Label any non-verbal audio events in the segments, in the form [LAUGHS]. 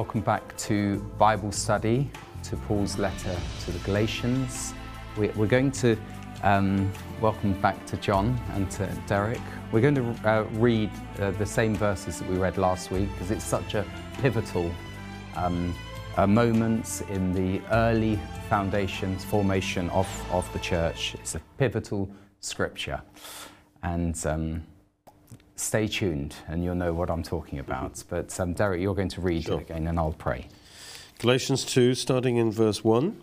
Welcome back to Bible study, to Paul's letter to the Galatians. We- We're going to um, welcome back to John and to Derek. We're going to uh, read uh, the same verses that we read last week because it's such a pivotal um, uh, moment in the early foundations, formation of, of the church. It's a pivotal scripture. And um, stay tuned and you'll know what I'm talking about. But um, Derek, you're going to read Sure. it again and I'll pray. Galatians 2, starting in verse 1.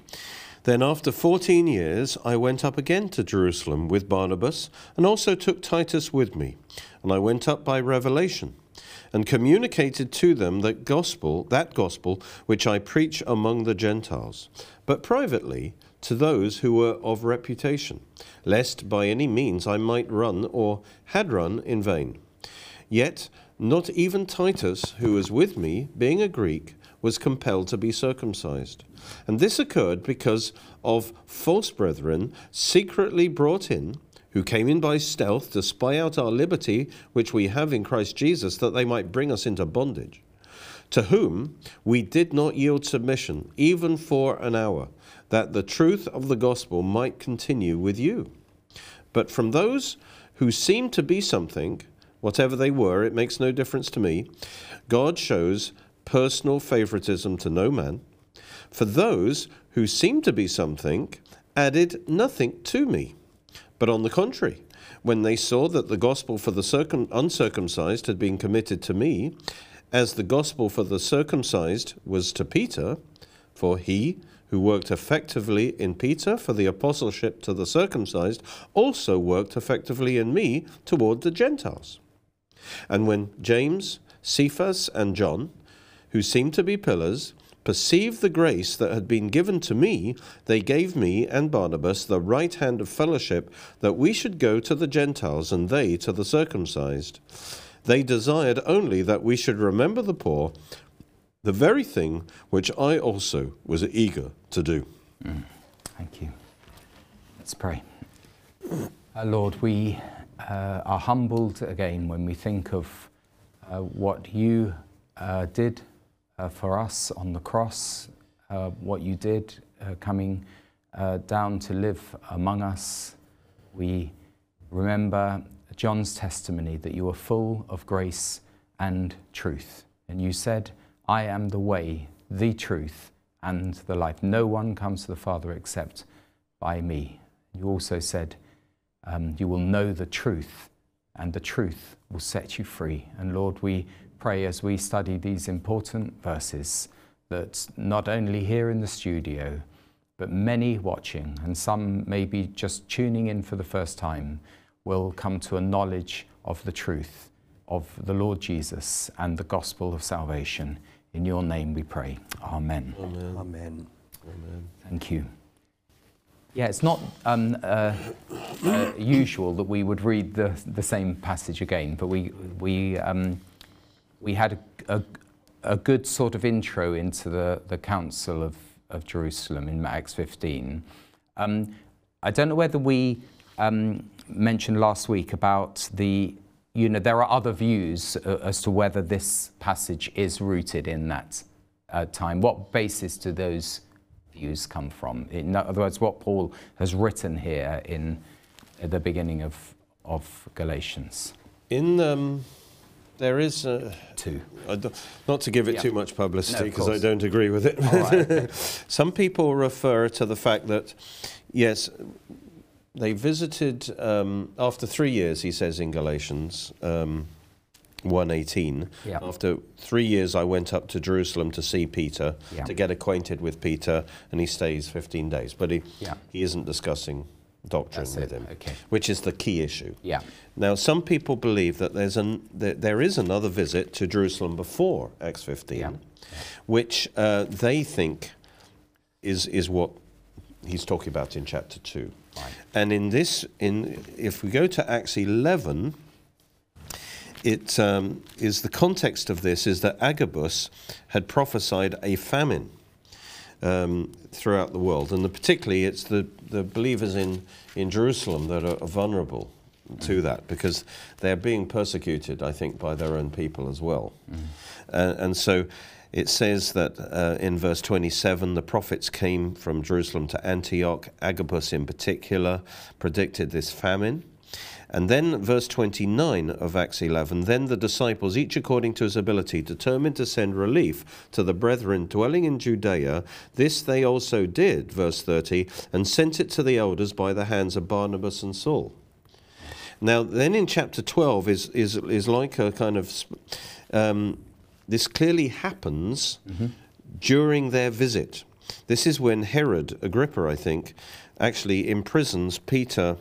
Then after 14 years, I went up again to Jerusalem with Barnabas, and also took Titus with me. And I went up by revelation, and communicated to them that gospel, that gospel which I preach among the Gentiles, but privately to those who were of reputation, lest by any means I might run or had run in vain. Yet not even Titus, who was with me, being a Greek, was compelled to be circumcised. And this occurred because of false brethren secretly brought in, who came in by stealth to spy out our liberty, which we have in Christ Jesus, that they might bring us into bondage. To whom we did not yield submission, even for an hour, that the truth of the gospel might continue with you. But from those who seemed to be something, whatever they were, it makes no difference to me, God shows personal favoritism to no man. For those who seemed to be something added nothing to me. But on the contrary, when they saw that the gospel for the circum- uncircumcised had been committed to me, as the gospel for the circumcised was to Peter, for he who worked effectively in Peter for the apostleship to the circumcised also worked effectively in me toward the Gentiles. And when James, Cephas, and John, who seemed to be pillars, perceived the grace that had been given to me, they gave me and Barnabas the right hand of fellowship that we should go to the Gentiles and they to the circumcised. They desired only that we should remember the poor, the very thing which I also was eager to do. Thank you. Let's pray. Uh, Lord, we uh, are humbled again when we think of uh, what you uh, did uh, for us on the cross, uh, what you did uh, coming down to live among us. We remember John's testimony that you were full of grace and truth. And you said, I am the way, the truth, and the life. No one comes to the Father except by me. You also said, um, You will know the truth, and the truth will set you free. And Lord, we pray as we study these important verses that not only here in the studio, but many watching, and some maybe just tuning in for the first time, will come to a knowledge of the truth of the Lord Jesus and the gospel of salvation. In your name we pray. Amen. Amen. Thank you. Yeah, it's not um, uh, uh, usual that we would read the, the same passage again, but we, we, um, we had a, a, a good sort of intro into the, the Council of, of Jerusalem in Acts 15. Um, I don't know whether we um, mentioned last week about the, you know, there are other views uh, as to whether this passage is rooted in that uh, time. What basis do those views come from? In other words, what Paul has written here in the beginning of, of Galatians In um, there is a, 2. I don't- to give it Yeah. too much publicity No, because I don't agree with it. Right. [LAUGHS] Some people refer to the fact that, yes, they visited um, after three years. He says in Galatians um, one eighteen. Yeah. After three years, I went up to Jerusalem to see Peter Yeah. to get acquainted with Peter, and he stays fifteen days. But he Yeah. he isn't discussing doctrine That's with it. him, Okay. which is the key issue. Yeah. Now, some people believe that there's an, that there is another visit to Jerusalem before Acts 15, Yeah. which uh, they think is, is what he's talking about in chapter 2. Right. And in this, in, if we go to Acts 11, it um, is the context of this is that Agabus had prophesied a famine um, throughout the world, and the, particularly it's the, the believers in, in Jerusalem that are, are vulnerable to that because they're being persecuted, I think, by their own people as well. Uh, and so it says that uh, in verse 27, the prophets came from Jerusalem to Antioch. Agabus, in particular, predicted this famine. And then, verse 29 of Acts 11 then the disciples, each according to his ability, determined to send relief to the brethren dwelling in Judea. This they also did, verse 30, and sent it to the elders by the hands of Barnabas and Saul. Now, then in chapter 12 is, is, is like a kind of. Um, this clearly happens mm-hmm. during their visit. This is when Herod, Agrippa, I think, actually imprisons Peter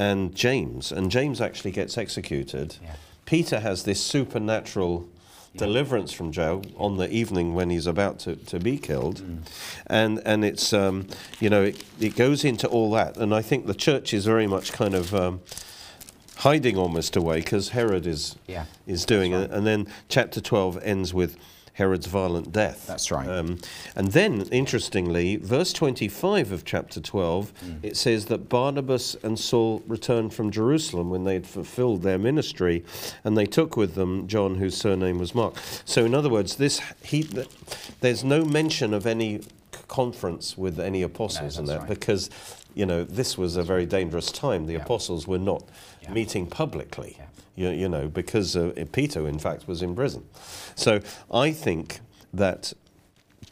and James, and James actually gets executed. Yeah. Peter has this supernatural yeah. deliverance from jail on the evening when he's about to, to be killed. Mm. And, and it's, um, you know, it, it goes into all that. And I think the church is very much kind of. Um, hiding almost away because Herod is yeah, is doing right. it. And then chapter 12 ends with Herod's violent death. That's right. Um, and then, interestingly, verse 25 of chapter 12, mm. it says that Barnabas and Saul returned from Jerusalem when they had fulfilled their ministry, and they took with them John, whose surname was Mark. So, in other words, this he, there's no mention of any conference with any apostles no, in that right. because you know this was a very dangerous time. The yeah. apostles were not yeah. meeting publicly. Yeah. You, you, know, because uh, Peter, in fact, was in prison. So I think that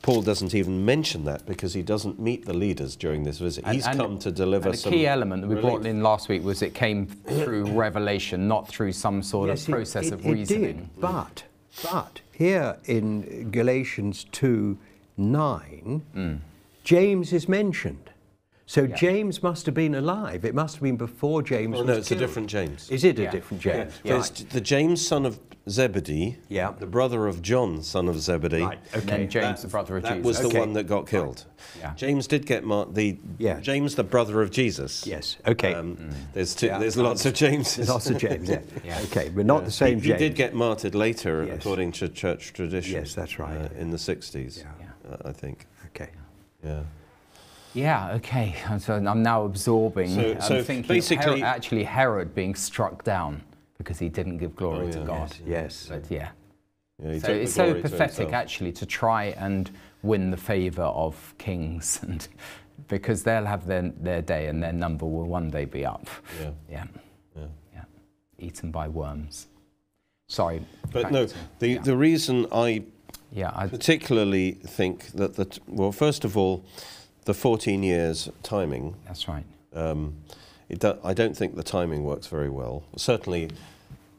Paul doesn't even mention that because he doesn't meet the leaders during this visit. And, He's and come to deliver and some. key element that we relief. brought in last week was it came through [COUGHS] revelation, not through some sort yes, of process it, it, of reasoning. It did, but, but here in Galatians 2 9, mm. James is mentioned. So yeah. James must have been alive. It must have been before James. Oh no, it's killed. a different James. Is it a different James? Yeah. There's the James son of Zebedee. Yeah. The brother of John, son of Zebedee. Right. Okay. And James, that, the brother of that Jesus. That was the one that got killed. Right. Yeah. James did get marked. The yeah. James, the brother of Jesus. Yes. Okay. Um, mm. There's two, there's lots of Jameses. lots of James. Yeah. [LAUGHS] yeah. Okay, but not the same he, James. He did get martyred later, yes. according to church tradition. Yes, that's right. Uh, in the 60s. Yeah. I think. Okay. Yeah. Yeah, okay. [LAUGHS] So I'm now absorbing. So, I'm so thinking basically, Herod, actually Herod being struck down because he didn't give glory oh, yeah. to God. Yes. yes. But yeah. yeah so it's so pathetic actually to try and win the favour of kings [LAUGHS] and because they'll have their, their day and their number will one day be up. Yeah. Yeah. Yeah. yeah. Eaten by worms. Sorry. But no, the, the reason I yeah, I particularly think that, that, well, first of all, the 14 years timing. That's right. Um, do, I don't think the timing works very well. Certainly,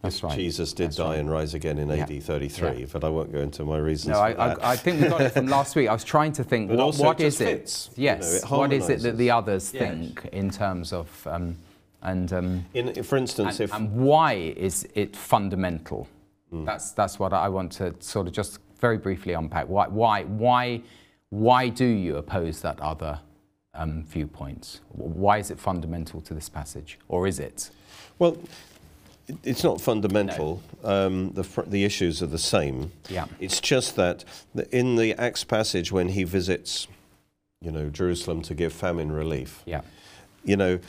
That's right. Jesus did That's die right. and rise again in yeah. AD 33, yeah. but I won't go into my reasons. No, I, I, I, think we got it from last week. I was trying to think what, what is it? Yes, you know, it what is it that the others yes. think in terms of. Um, and um, in, for instance, and, if and why is it fundamental? Mm. That's that's what I want to sort of just very briefly unpack. Why why why why do you oppose that other um, viewpoints? Why is it fundamental to this passage, or is it? Well, it's not fundamental. No. Um, the, the issues are the same. Yeah. It's just that in the Acts passage, when he visits, you know, Jerusalem to give famine relief, yeah. you know,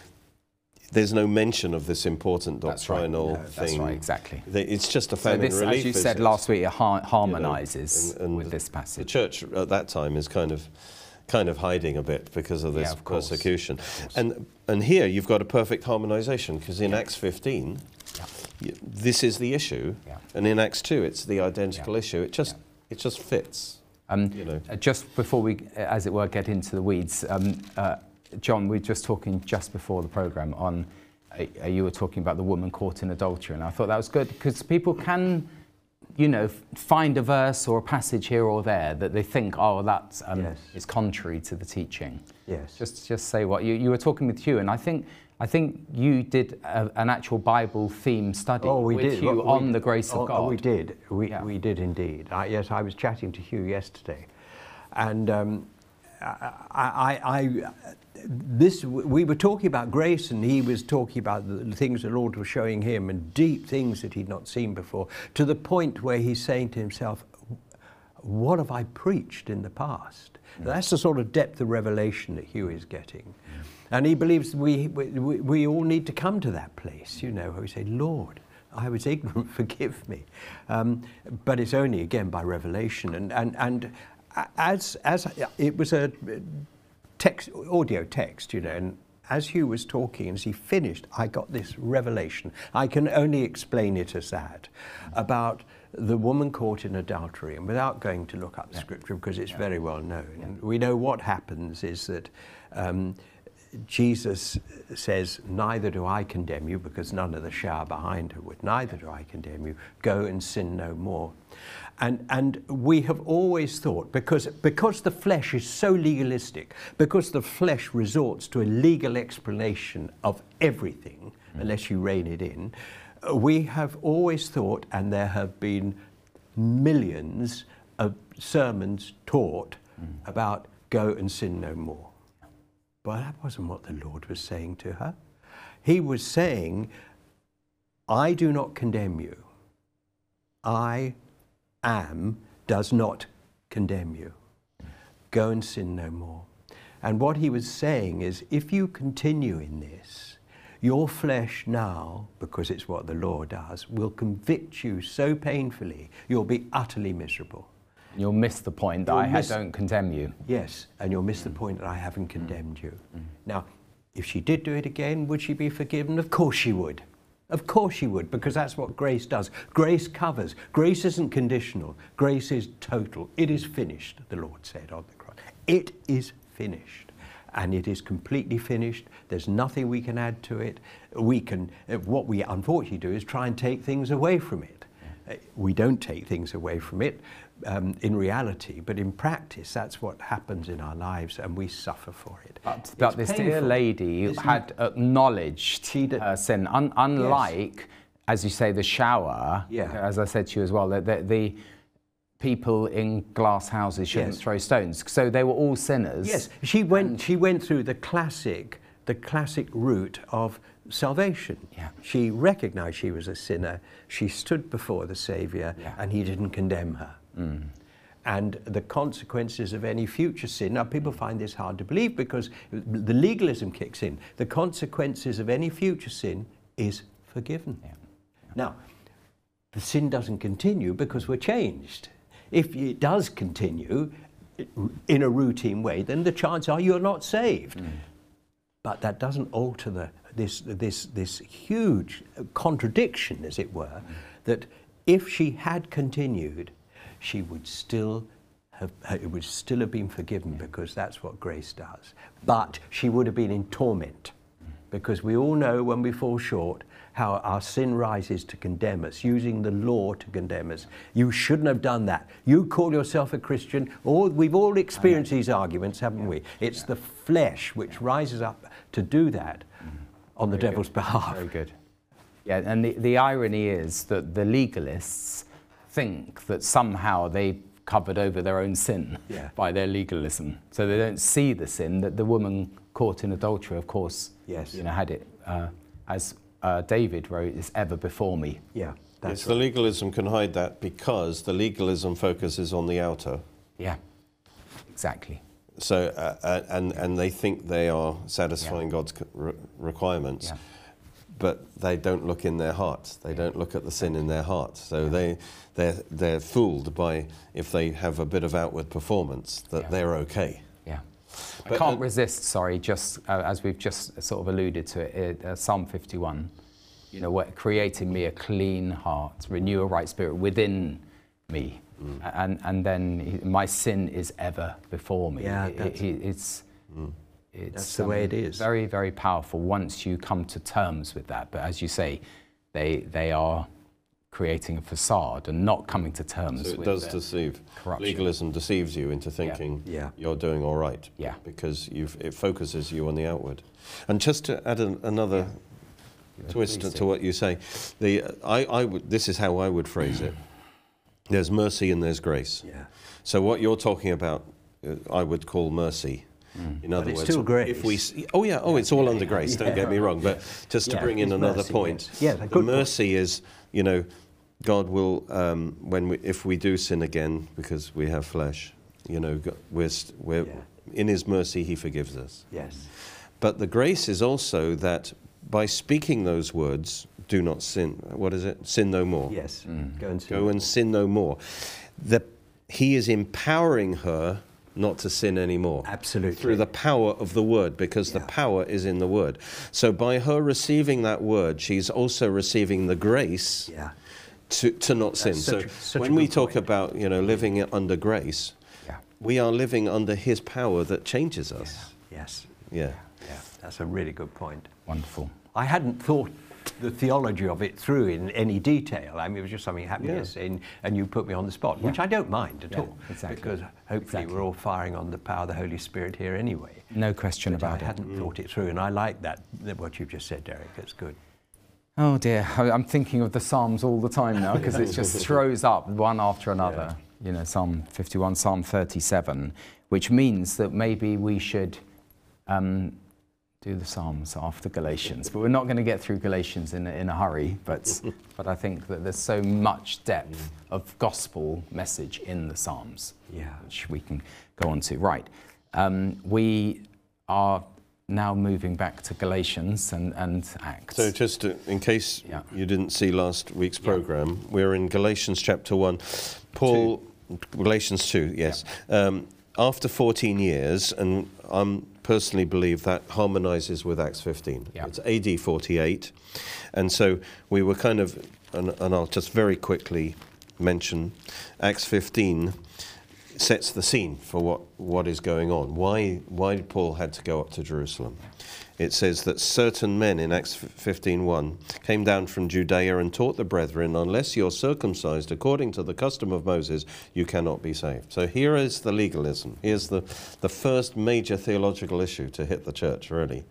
there's no mention of this important doctrinal right. no, thing. That's right, exactly. It's just a famine so this, relief. As you said last week, it har- harmonises you know, and, and with this passage. The church at that time is kind of kind of hiding a bit because of this yeah, of persecution. And and here you've got a perfect harmonization because in yeah. Acts 15 yeah. this is the issue and in Acts 2 it's the identical issue. It just it just fits. Um, you know. Uh, just before we, as it were, get into the weeds, um, uh, John, we were just talking just before the programme on, uh, you were talking about the woman caught in adultery, and I thought that was good because people can, you know, find a verse or a passage here or there that they think, oh, that um, yes. is contrary to the teaching. Yes. Just, just say what you, you were talking with Hugh, and I think, I think you did a, an actual Bible theme study oh, we with did. Hugh well, on we, the grace oh, of God. Oh, we did. We, yeah. we did indeed. Uh, yes, I was chatting to Hugh yesterday, and um, I, I, I, this we were talking about grace, and he was talking about the things the Lord was showing him, and deep things that he'd not seen before, to the point where he's saying to himself, "What have I preached in the past?" Mm. That's the sort of depth of revelation that Hugh is getting, mm. and he believes we, we we all need to come to that place, you know, where we say, "Lord." I was ignorant, [LAUGHS] forgive me. Um, but it's only again by revelation. And, and, and as, as it was a text, audio text, you know, and as Hugh was talking, as he finished, I got this revelation. I can only explain it as that about the woman caught in adultery, and without going to look up the scripture because it's yeah. very well known, yeah. we know what happens is that um, Jesus says, Neither do I condemn you, because none of the shower behind her would, neither do I condemn you. Go and sin no more. And, and we have always thought, because, because the flesh is so legalistic, because the flesh resorts to a legal explanation of everything, mm. unless you rein it in, we have always thought, and there have been millions of sermons taught mm. about go and sin no more. But that wasn't what the Lord was saying to her. He was saying, I do not condemn you. I am does not condemn you. Go and sin no more. And what he was saying is if you continue in this, your flesh now, because it's what the law does, will convict you so painfully, you'll be utterly miserable. You'll miss the point that you'll I don't condemn you. Yes, and you'll miss mm. the point that I haven't condemned you. Mm. Now, if she did do it again, would she be forgiven? Of course she would. Of course she would, because that's what grace does. Grace covers. Grace isn't conditional. Grace is total. It is finished, the Lord said on the cross. It is finished. And it is completely finished. There's nothing we can add to it. We can, uh, what we unfortunately do is try and take things away from it. We don't take things away from it um, in reality, but in practice, that's what happens in our lives, and we suffer for it. But, but this painful, dear lady had acknowledged her sin, Un- unlike, yes. as you say, the shower. Yeah. As I said to you as well, the, the, the people in glass houses shouldn't yes. throw stones. So they were all sinners. Yes, she went. She went through the classic, the classic route of salvation. Yeah. She recognized she was a sinner. She stood before the Savior, yeah. and he didn't condemn her. Mm. And the consequences of any future sin. Now, people find this hard to believe because the legalism kicks in. The consequences of any future sin is forgiven. Yeah. Now, the sin doesn't continue because we're changed. If it does continue in a routine way, then the chances are you're not saved. Mm. But that doesn't alter the, this, this, this huge contradiction, as it were, that if she had continued, she would still have, it would still have been forgiven because that's what grace does. But she would have been in torment because we all know when we fall short how our sin rises to condemn us, using the law to condemn us. You shouldn't have done that. You call yourself a Christian. All, we've all experienced these arguments, haven't we? It's the flesh which rises up to do that on the Very devil's good. behalf. Very good. Yeah, and the, the irony is that the legalists think that somehow they covered over their own sin yeah. by their legalism. So they don't see the sin that the woman caught in adultery, of course, yes. you know, had it, uh, as uh, David wrote, is ever before me. Yeah, that's yes, right. the legalism can hide that because the legalism focuses on the outer. Yeah, exactly. So, uh, uh and, and they think they are satisfying yeah. God's re- requirements. Yeah but they don't look in their hearts. They don't look at the sin in their hearts. So they, they're, they're fooled by, if they have a bit of outward performance, that yeah. they're okay. Yeah. But I can't uh, resist, sorry, just uh, as we've just sort of alluded to it, uh, Psalm 51, you know, what, creating me a clean heart, renew a right spirit within me. Mm. And, and then he, my sin is ever before me. Yeah, it, it, it's, mm. It's That's the way it is. Very, very powerful once you come to terms with that. But as you say, they, they are creating a facade and not coming to terms so it with does deceive. Corruption. Legalism deceives you into thinking yeah. Yeah. you're doing all right. Yeah. Because it focuses you on the outward. And just to add an, another yeah. twist to, to what you say, the, I, I would, this is how I would phrase it. There's mercy and there's grace. Yeah. So what you're talking about, uh, I would call mercy. Mm. In other words, still grace. if we, oh yeah, oh, it's all under grace. Don't get me wrong, but just to bring in another mercy, point, yeah, the mercy point. is, you know, God will um, when we, if we do sin again because we have flesh, you know, we're, we're in His mercy He forgives us. Yes. But the grace is also that by speaking those words, do not sin. What is it? Sin no more. Yes. Mm. Go and sin. Go and sin no more. The, he is empowering her not to sin anymore. Absolutely. Through the power of the word, because the power is in the word. So by her receiving that word, she's also receiving the grace Yeah. to, to not sin. such So a- such when we good talk point. about you know living under grace, Yeah. we are living under His power that changes us. Yes. Yeah. Yeah. That's a really good point. Wonderful. I hadn't thought the theology of it through in any detail. I mean, it was just something happening, Yeah. in, and you put me on the spot, which I don't mind at Yeah, all. exactly. Because hopefully Exactly. we're all firing on the power of the Holy Spirit here anyway. No question But I about it. I hadn't thought it through, and I like that, that what you've just said, Derek. That's good. Oh dear, I- I'm thinking of the Psalms all the time now because it just [LAUGHS] throws up one after another. You know, Psalm 51, Psalm 37, which means that maybe we should um, do the Psalms after Galatians. But we're not going to get through Galatians in a, in a hurry. But, [LAUGHS] but I think that there's so much depth of gospel message in the Psalms, Yeah. which we can go on to. Right. Um, we are now moving back to Galatians and, and Acts. So just to, in case Yeah. you didn't see last week's program, we're in Galatians chapter one. Paul, Galatians two, yes. Um, after 14 years, and I personally believe that harmonizes with Acts 15. Yeah. It's AD 48, and so we were kind of, and, and I'll just very quickly mention Acts 15 sets the scene for what, what is going on. Why, why Paul had to go up to Jerusalem. It says that certain men in Acts 15:1 came down from Judea and taught the brethren, unless you're circumcised according to the custom of Moses, you cannot be saved. So here is the legalism. Here's the, the first major theological issue to hit the church, really.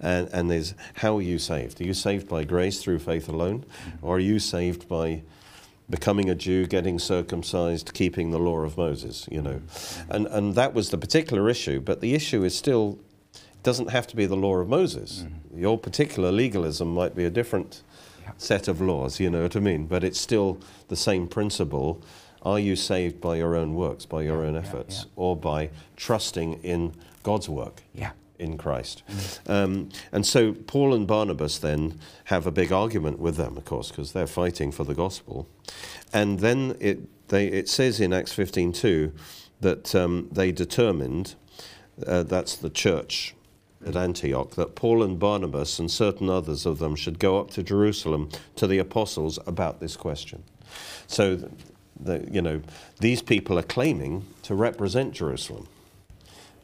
And, and is how are you saved? Are you saved by grace through faith alone? Mm-hmm. Or are you saved by becoming a Jew, getting circumcised, keeping the law of Moses, you know. Mm-hmm. And, and that was the particular issue, but the issue is still, doesn't have to be the law of Moses. Your particular legalism might be a different set of laws, you know what I mean? But it's still the same principle. Are you saved by your own works, by your own efforts, yeah. or by trusting in God's work? Yeah. in Christ. Um, and so Paul and Barnabas then have a big argument with them, of course, because they're fighting for the gospel. And then it, they, it says in Acts 15.2 that um, they determined, uh, that's the church at Antioch, that Paul and Barnabas and certain others of them should go up to Jerusalem to the apostles about this question. So, the, the, you know, these people are claiming to represent Jerusalem.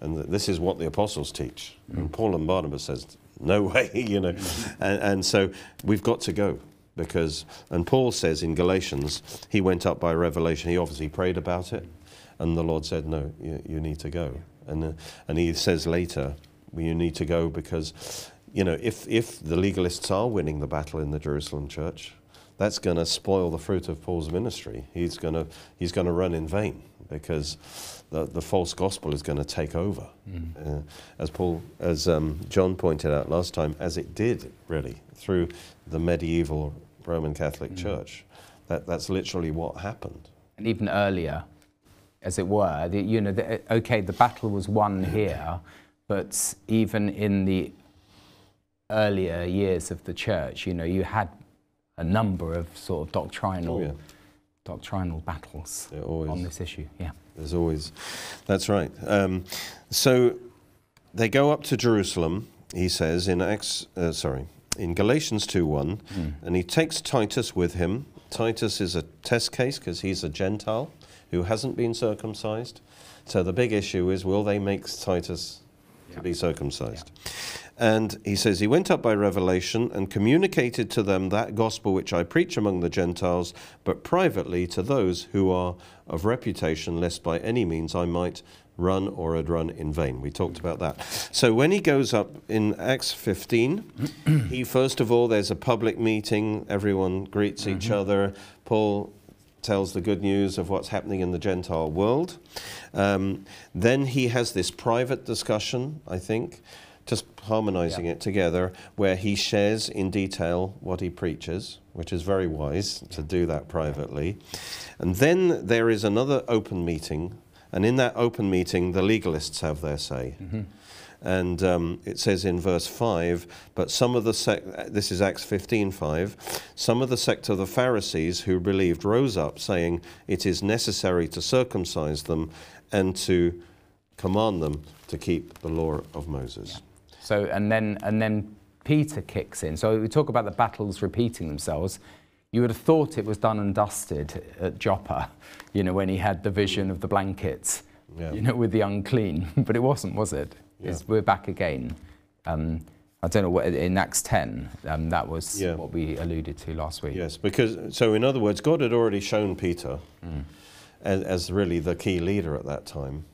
And this is what the apostles teach. And Paul and Barnabas says, no [LAUGHS] way, you know. and, and so we've got to go because, and Paul says in Galatians, he went up by revelation. He obviously prayed about it. And the Lord said, no, you, you need to go. And, uh, and he says later, you need to go because, you know, if, if the legalists are winning the battle in the Jerusalem church, that's going to spoil the fruit of Paul's ministry. He's going to he's going to run in vain because the, the false gospel is going to take over. Uh, as Paul, as um, John pointed out last time, as it did really through the medieval Roman Catholic Church. That, that's literally what happened. and even earlier, as it were. The, you know, the, okay, the battle was won here, but even in the earlier years of the church, you know, you had a number of sort of doctrinal, Oh, yeah. doctrinal battles Yeah, on this issue. Yeah. There's always, that's right. Um, so they go up to Jerusalem, he says in Acts, uh, sorry, in Galatians 2:1, and he takes Titus with him. Titus is a test case because he's a Gentile who hasn't been circumcised. So the big issue is will they make Titus to be circumcised? And he says, He went up by revelation and communicated to them that gospel which I preach among the Gentiles, but privately to those who are of reputation, lest by any means I might run or had run in vain. We talked about that. So when he goes up in Acts 15, [CLEARS THROAT] he first of all, there's a public meeting, everyone greets mm-hmm. each other. Paul tells the good news of what's happening in the Gentile world. Um, then he has this private discussion, I think, just harmonizing it together, where he shares in detail what he preaches, which is very wise to do that privately. And then there is another open meeting, and in that open meeting, the legalists have their say. And um, it says in verse 5, but some of the sect, this is Acts 15 5, some of the sect of the Pharisees who believed rose up, saying, It is necessary to circumcise them and to command them to keep the law of Moses. So, and then, and then Peter kicks in. So we talk about the battles repeating themselves. You would have thought it was done and dusted at Joppa, you know, when he had the vision of the blankets, Yeah. you know, with the unclean. [LAUGHS] but it wasn't, was it? It's- We're back again. Um, I don't know what in Acts 10. Um, that was Yeah. what we alluded to last week. Yes, because, so in other words, God had already shown Peter as, as really the key leader at that time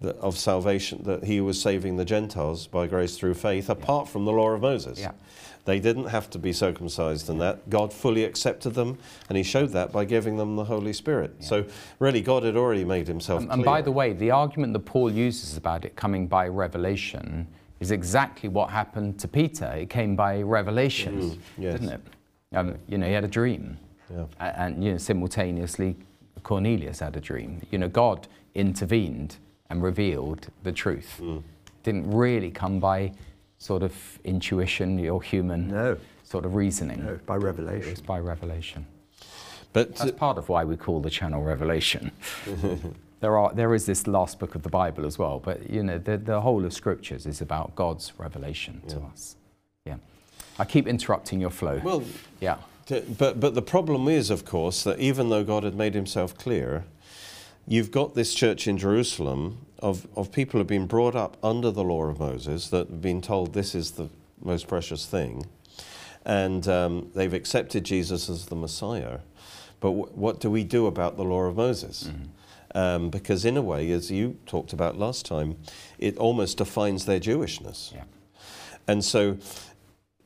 that, of salvation, that he was saving the Gentiles by grace through faith, apart from the law of Moses. Yeah. They didn't have to be circumcised and that. God fully accepted them, and he showed that by giving them the Holy Spirit. So, really, God had already made himself And, clear. and by the way, the argument that Paul uses about it coming by revelation is exactly what happened to Peter. It came by revelation, Mm, yes. didn't it? Um, you know, he had a dream. Yeah. A- And, you know, simultaneously, Cornelius had a dream. You know, God intervened and revealed the truth. Mm. Didn't really come by sort of intuition or human No. sort of reasoning. No, by It revelation. was by revelation. but That's part of why we call the channel Revelation. [LAUGHS] there are there is this last book of the Bible as well, but you know the the whole of Scriptures is about God's revelation to us. Yeah, I keep interrupting your flow. well, yeah, But, but the problem is, of course, that even though God had made himself clear, you've got this church in Jerusalem of, of people who have been brought up under the law of Moses that have been told this is the most precious thing. And um, they've accepted Jesus as the Messiah. But w- what do we do about the law of Moses? Um, because, in a way, as you talked about last time, it almost defines their Jewishness. yeah, And so,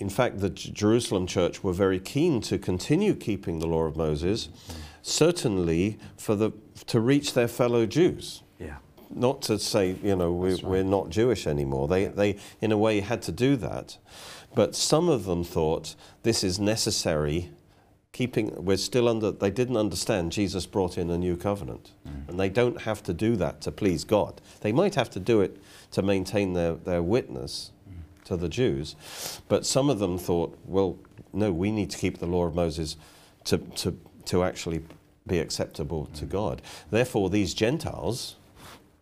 in fact, the J- Jerusalem church were very keen to continue keeping the law of Moses, certainly for the, to reach their fellow Jews. Yeah. Not to say, you know, we, we're not Jewish anymore. They, they, in a way, had to do that. But some of them thought this is necessary. Keeping, we're still under, they didn't understand Jesus brought in a new covenant. Mm. And they don't have to do that to please God. They might have to do it to maintain their, their witness mm. to the Jews. But some of them thought, well, no, we need to keep the law of Moses to, to, to actually be acceptable to God. Therefore, these Gentiles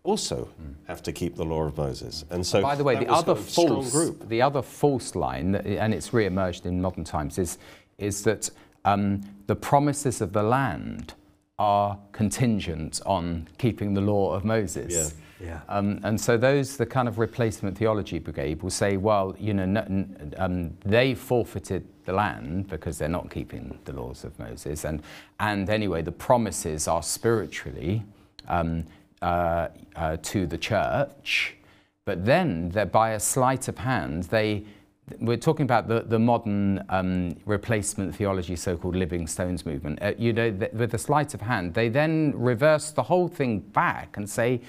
also have to keep the law of Moses. And so, By the way, the other false, group. the other false line, and it's re-emerged in modern times, is is that um, the promises of the land are contingent on keeping the law of Moses. Yeah. Um, and so those, the kind of replacement theology brigade, will say, well, you know, n- um, they forfeited the land because they're not keeping the laws of Moses, and and anyway, the promises are spiritually um, uh, uh, to the church, but then by a sleight of hand they. We're talking about the, the modern um, replacement theology, so-called Living Stones movement. Uh, you know, th- with a sleight of hand, they then reverse the whole thing back and say,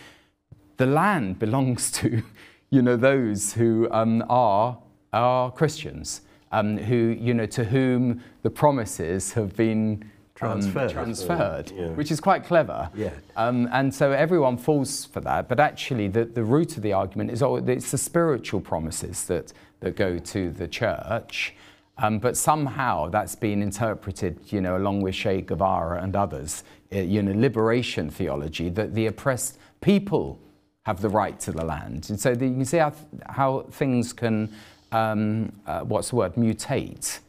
the land belongs to, [LAUGHS] you know, those who um, are are Christians, um, who you know to whom the promises have been um, Transferred. transferred, Yeah. which is quite clever. Yeah. Um, and so everyone falls for that, but actually the, the root of the argument is oh, it's the spiritual promises that that go to the church. Um, but somehow that's been interpreted, you know, along with Che Guevara and others, uh, you know, liberation theology, that the oppressed people have the right to the land. And so the, you can see how, how things can, um, uh, what's the word, mutate.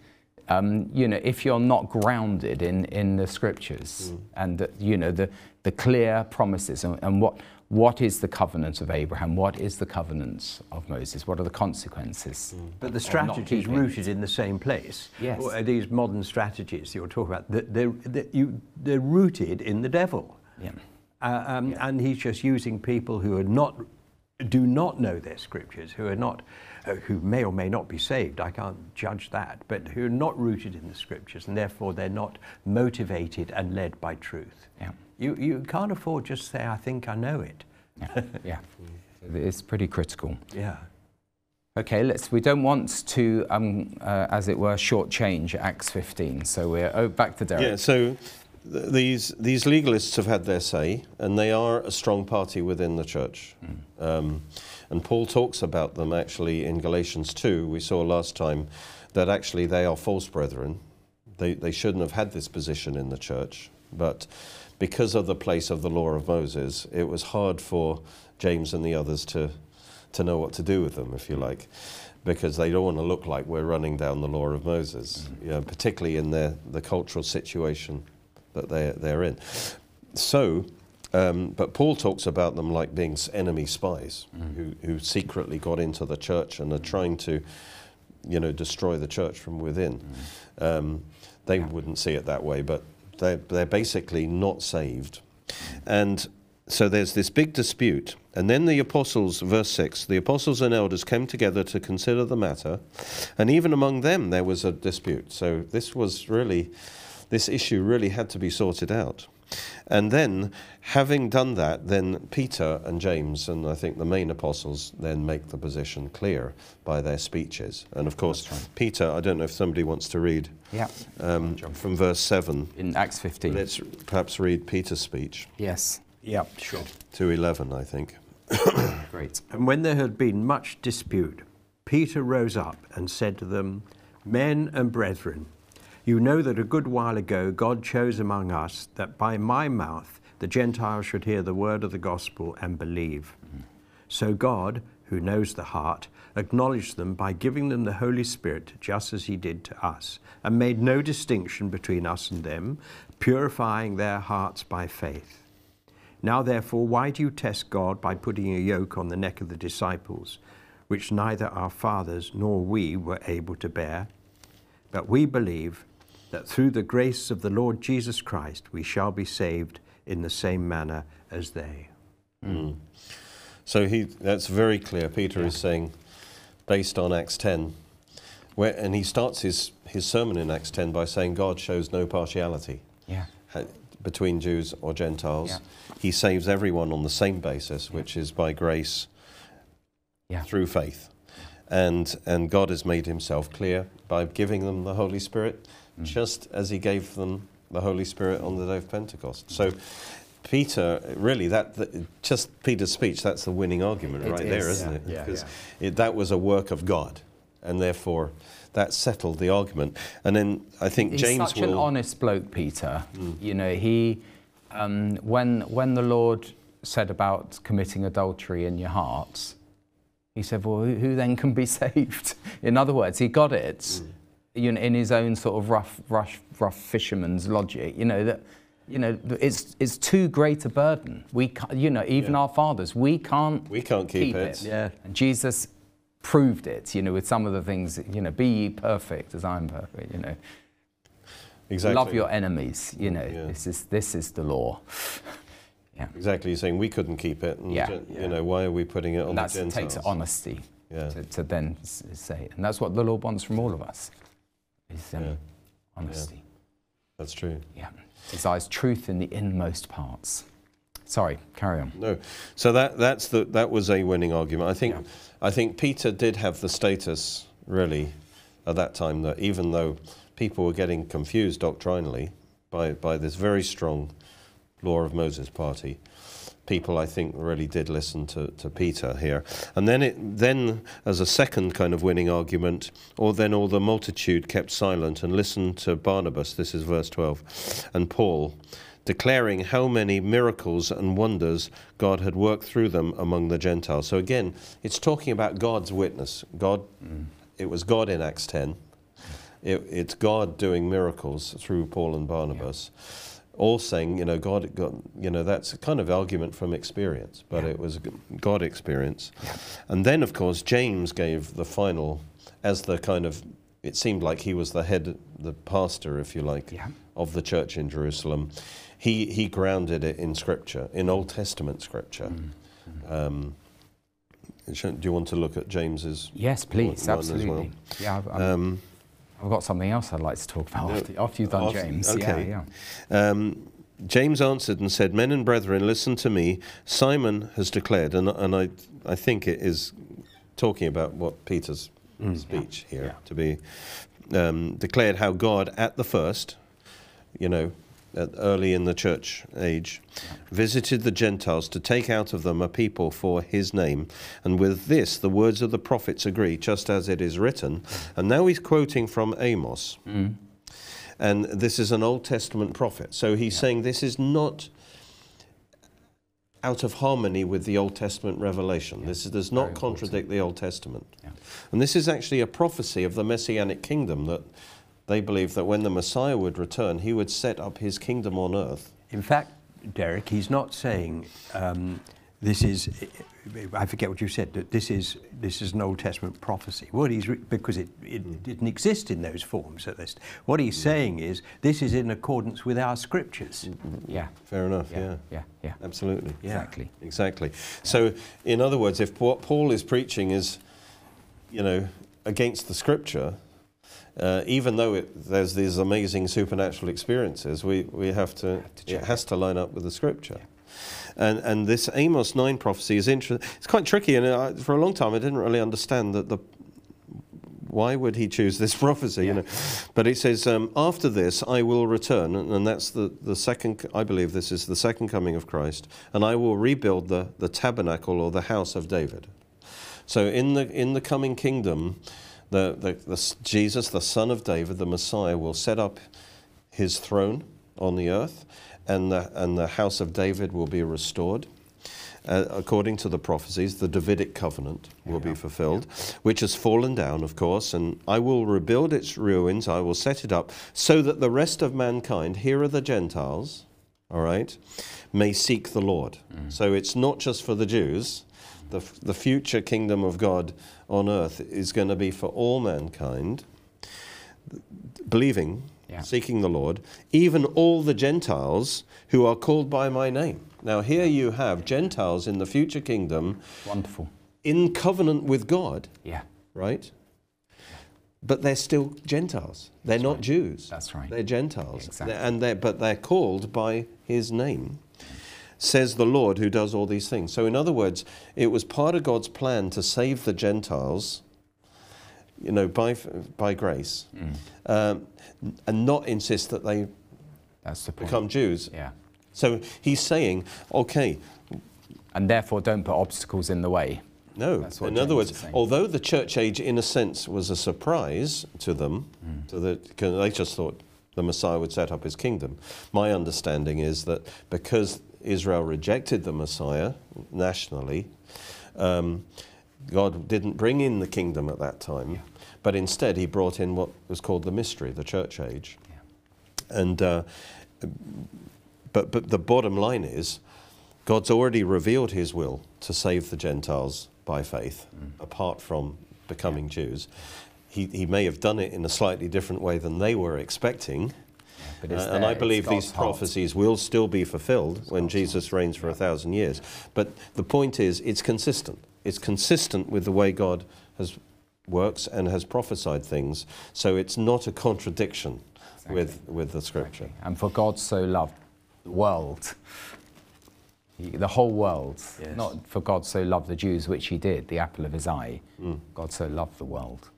Um, you know, if you're not grounded in, in the scriptures and the, you know the, the clear promises and, and what what is the covenant of Abraham, what is the covenant of Moses, what are the consequences? But the of not strategy is rooted in the same place. Yes. Or, These modern strategies you're talking about, they're, they're, they're, you, they're rooted in the devil. Yeah. Uh, um, And he's just using people who are not, do not know their scriptures, who are not, uh, who may or may not be saved. I can't judge that, but who are not rooted in the scriptures, and therefore they're not motivated and led by truth. Yeah. You, you can't afford just to say, I think I know it. Yeah, yeah. It's pretty critical. Yeah. Okay, let's. We don't want to, um, uh, as it were, shortchange Acts 15. So we're oh, back to Derek. Yeah, so th- these, these legalists have had their say, and they are a strong party within the church. Um, And Paul talks about them actually in Galatians 2. We saw last time that actually they are false brethren. They, they shouldn't have had this position in the church, but because of the place of the law of Moses, it was hard for James and the others to, to know what to do with them, if you like, because they don't want to look like we're running down the law of Moses, mm-hmm. you know, particularly in their, the cultural situation that they're, they're in. So, um, but Paul talks about them like being enemy spies mm. who, who secretly got into the church and are trying to, you know, destroy the church from within. Mm. Um, they yeah. wouldn't see it that way, but they're, they're basically not saved. And so there's this big dispute. And then the apostles, verse 6, the apostles and elders came together to consider the matter. And even among them, there was a dispute. So this was really, this issue really had to be sorted out. And then, having done that, then Peter and James, and I think the main apostles, then make the position clear by their speeches. And of course, right. Peter, I don't know if somebody wants to read yeah. Um, from verse 7. In Acts 15. Let's perhaps read Peter's speech. Yes. Yeah, sure. To 11, I think. [COUGHS] Great. And when there had been much dispute, Peter rose up and said to them, Men and brethren, you know that a good while ago God chose among us that by my mouth the Gentiles should hear the word of the gospel and believe. So God, who knows the heart, acknowledged them by giving them the Holy Spirit just as he did to us, and made no distinction between us and them, purifying their hearts by faith. Now, therefore, why do you test God by putting a yoke on the neck of the disciples, which neither our fathers nor we were able to bear? But we believe that through the grace of the Lord Jesus Christ we shall be saved in the same manner as they. Mm. So he, that's very clear. Peter yeah. is saying, based on Acts 10, where, and he starts his, his sermon in Acts 10 by saying God shows no partiality yeah. between Jews or Gentiles. Yeah. He saves everyone on the same basis, which is by grace through faith. And, and God has made himself clear by giving them the Holy Spirit mm. just as he gave them the Holy Spirit on the day of Pentecost. So, Peter, really, that, that just Peter's speech, that's the winning argument it right is, there, isn't yeah, it? Yeah, because yeah. It, that was a work of God, and therefore that settled the argument. And then I think He's James such will, an honest bloke, Peter. Mm. You know, he um, when when the Lord said about committing adultery in your hearts, he said, "Well, who, who then can be [LAUGHS] saved?" in other words, he got it. Mm you know, in his own sort of rough, rough, rough fisherman's logic, you know, that, you know, it's, it's too great a burden. We can't, you know, even yeah. our fathers, we can't, we can't keep, keep it. it. Yeah. And Jesus proved it, you know, with some of the things, you know, be ye perfect as I'm perfect, you know. Exactly. Love your enemies, you know, yeah. this, is, this is the law. [LAUGHS] yeah. Exactly, you're saying we couldn't keep it, and, yeah. you know, why are we putting it on That's, the Gentiles? That takes honesty yeah. to, to then say. And that's what the Lord wants from all of us is um, yeah. honesty. Yeah. That's true. Yeah. Desires truth in the inmost parts. Sorry, carry on. No, so that that's the that was a winning argument. I think yeah. I think Peter did have the status really at that time that even though people were getting confused doctrinally by by this very strong law of Moses party, people I think really did listen to, to Peter here. And then it then as a second kind of winning argument, or then all the multitude kept silent and listened to Barnabas, this is verse 12, and Paul, declaring how many miracles and wonders God had worked through them among the Gentiles. So again, it's talking about God's witness. God mm. it was God in Acts 10. It, it's God doing miracles through Paul and Barnabas. Yeah all saying, you know, God, God, you know, that's a kind of argument from experience, but yeah. it was God experience. Yeah. And then, of course, James gave the final, as the kind of, it seemed like he was the head, the pastor, if you like, yeah. of the church in Jerusalem. He, he grounded it in Scripture, in Old Testament Scripture. Mm. Um, do you want to look at James's? Yes, please, absolutely. Well? Yeah, um, I've got something else I'd like to talk about no, after, after, you've done after, James. Okay. Yeah, yeah. Um, James answered and said, Men and brethren, listen to me. Simon has declared, and, and I, I think it is talking about what Peter's mm, speech yeah, here, to be um, declared how God at the first, you know, early in the church age, visited the Gentiles to take out of them a people for his name. And with this, the words of the prophets agree, just as it is written. And now he's quoting from Amos. Mm. And this is an Old Testament prophet. So he's saying this is not out of harmony with the Old Testament revelation. This does Very not important. contradict the Old Testament. Yeah. And this is actually a prophecy of the Messianic kingdom that they believe that when the Messiah would return, he would set up his kingdom on earth. In fact, Derek, he's not saying um, this is. I forget what you said. That this is this is an Old Testament prophecy. What he's re- because it, it hmm. didn't exist in those forms at least. What he's hmm. saying is this is in accordance with our scriptures. Hmm. Yeah. Fair enough, yeah. Yeah. Yeah. Yeah. Absolutely. Yeah. Exactly. Exactly. So, in other words, if what Paul is preaching is, you know, against the scripture, uh, even though it, there's these amazing supernatural experiences, we, we have to, to it has to line up with the scripture. And, and this Amos 9 prophecy is interesting. It's quite tricky, and I, for a long time I didn't really understand that the why would he choose this [LAUGHS] prophecy? You know, but it says, um, "After this, I will return," and, and that's the, the second. I believe this is the second coming of Christ, and I will rebuild the, the tabernacle or the house of David. So in the in the coming kingdom, the, the, the Jesus, the Son of David, the Messiah, will set up his throne on the earth, and the and the house of David will be restored. Uh, according to the prophecies, the Davidic covenant will be fulfilled, which has fallen down, of course, and I will rebuild its ruins, I will set it up, so that the rest of mankind, here are the Gentiles, all right, may seek the Lord. So it's not just for the Jews. The, the future kingdom of God on earth is going to be for all mankind, believing, Yeah. seeking the Lord, even all the Gentiles who are called by my name. Now, here you have Gentiles in the future kingdom Wonderful. in covenant with God, Yeah. right? But they're still Gentiles. They're not Jews. That's right. They're Gentiles. Exactly. They're- and they're, but they're called by his name, says the Lord who does all these things. So, in other words, it was part of God's plan to save the Gentiles, you know, by, by grace, Mm. um, and not insist that they the become Jews. Yeah. So he's saying, okay, And therefore, don't put obstacles in the way. No. In other words, although the church age, in a sense, was a surprise to them, Mm. to the, they just thought the Messiah would set up his kingdom. My understanding is that because Israel rejected the Messiah nationally, um, God didn't bring in the kingdom at that time, but instead he brought in what was called the mystery, the church age. And uh, but but the bottom line is, God's already revealed His will to save the Gentiles by faith, apart from becoming Jews. He, he may have done it in a slightly different way than they were expecting. But it's Uh, and I believe these God's heart. prophecies will still be fulfilled when Jesus reigns for a thousand years. But the point is, it's consistent. It's consistent with the way God has works and has prophesied things. So it's not a contradiction with, with the scripture. And for God so loved the world, he- the whole world, Yes. not for God so loved the Jews, which he did, the apple of his eye. God so loved the world,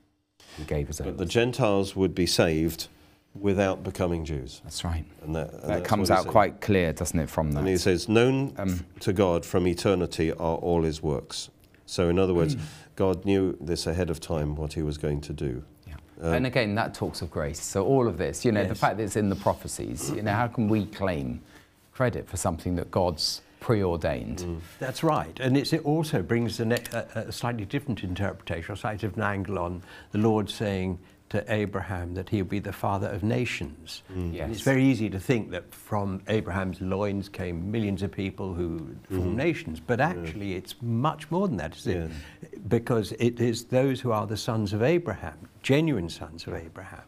he gave his But the Gentiles would be saved without becoming Jews. That's right. And that, and That comes out quite clear, doesn't it, from that? And he says, Known Um, to God from eternity are all his works. So, in other words, God knew this ahead of time, what he was going to do. Yeah. Um, and again, that talks of grace. So all of this, you know, the fact that it's in the prophecies, you know, how can we claim credit for something that God's preordained? Mm. That's right, and it's, it also brings a, a, a slightly different interpretation, a slightly different angle on the Lord saying to Abraham that he'll be the father of nations. And Yes. It's very easy to think that from Abraham's loins came millions of people who form nations, but actually it's much more than that, isn't it? Because it is those who are the sons of Abraham, genuine sons of Abraham,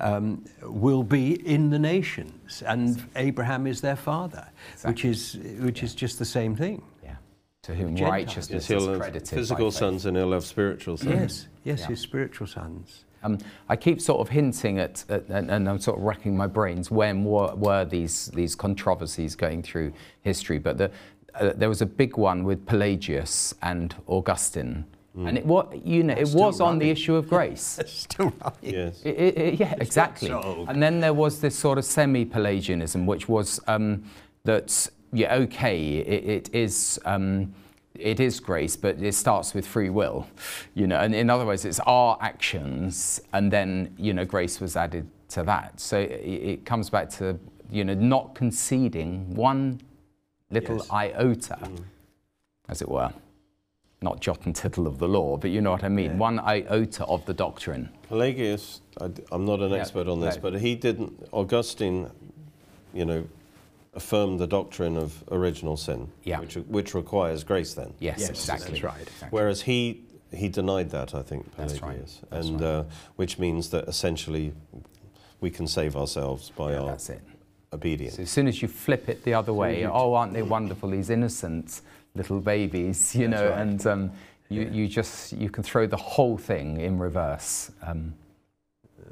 um, will be in the nations, and Abraham is their father, which is which is just the same thing. Yeah. To whom Gentiles. righteousness Yes, is he'll have credited. physical by faith. sons and he'll have spiritual sons. Yes, yes, Yeah. his spiritual sons. Um, I keep sort of hinting at, at and, and I'm sort of racking my brains, when were, were these, these controversies going through history? But the, uh, there was a big one with Pelagius and Augustine And it was, you know, it was on the issue of grace. [LAUGHS] Still right. Yes. It- it- it- yeah, exactly. And then there was this sort of semi-Pelagianism, which was um, that yeah, okay, it, it is. Um, it is grace, but it starts with free will, you know. And in other words, it's our actions, and then you know, grace was added to that. So it, it comes back to you know, not conceding one little Yes. iota, as it were, not jot and tittle of the law, but you know what I mean. One iota of the doctrine. Pelagius, I, am not an Yeah, expert on this, no. but he didn't, Augustine, you know, affirmed the doctrine of original sin, Yeah. which, which requires grace then. Yes, Yes, exactly. that's right. Exactly. Whereas he, he denied that, I think, That's Pelagius. right, that's and uh, which means that essentially we can save ourselves by our That's it. obedience. So as soon as you flip it the other way, oh, aren't they wonderful? These innocent little babies, you know, right. and um, you, you just you can throw the whole thing in reverse. Um,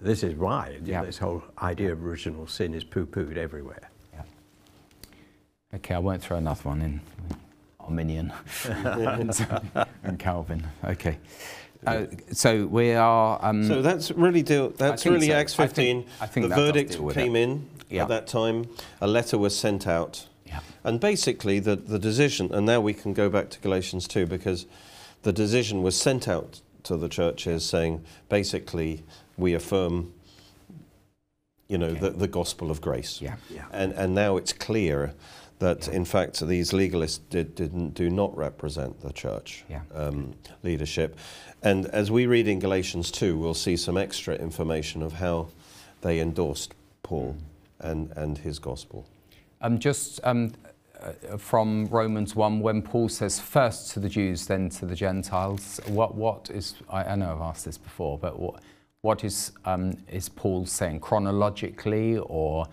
This is why Yeah. this whole idea of original sin is poo-pooed everywhere. yeah. Okay, I won't throw another one in. Arminian [LAUGHS] and, and Calvin. Okay. Uh, so we are. Um, So that's really deal, that's really so. Acts I think- 15. I think the verdict came it. in Yeah. at that time. A letter was sent out. Yeah. And basically, the, the decision, and now we can go back to Galatians 2 because the decision was sent out to the churches saying, basically, we affirm, you know, Okay. the, the gospel of grace. Yeah. Yeah. And, and now it's clear that, in fact, these legalists did, didn't, do not represent the church Yeah. um, leadership. And as we read in Galatians 2, we'll see some extra information of how they endorsed Paul and, and his gospel. Um, just um, uh, from Romans 1, when Paul says first to the Jews, then to the Gentiles, what, what is, I, I know I've asked this before, but what, what is, um, is Paul saying chronologically or,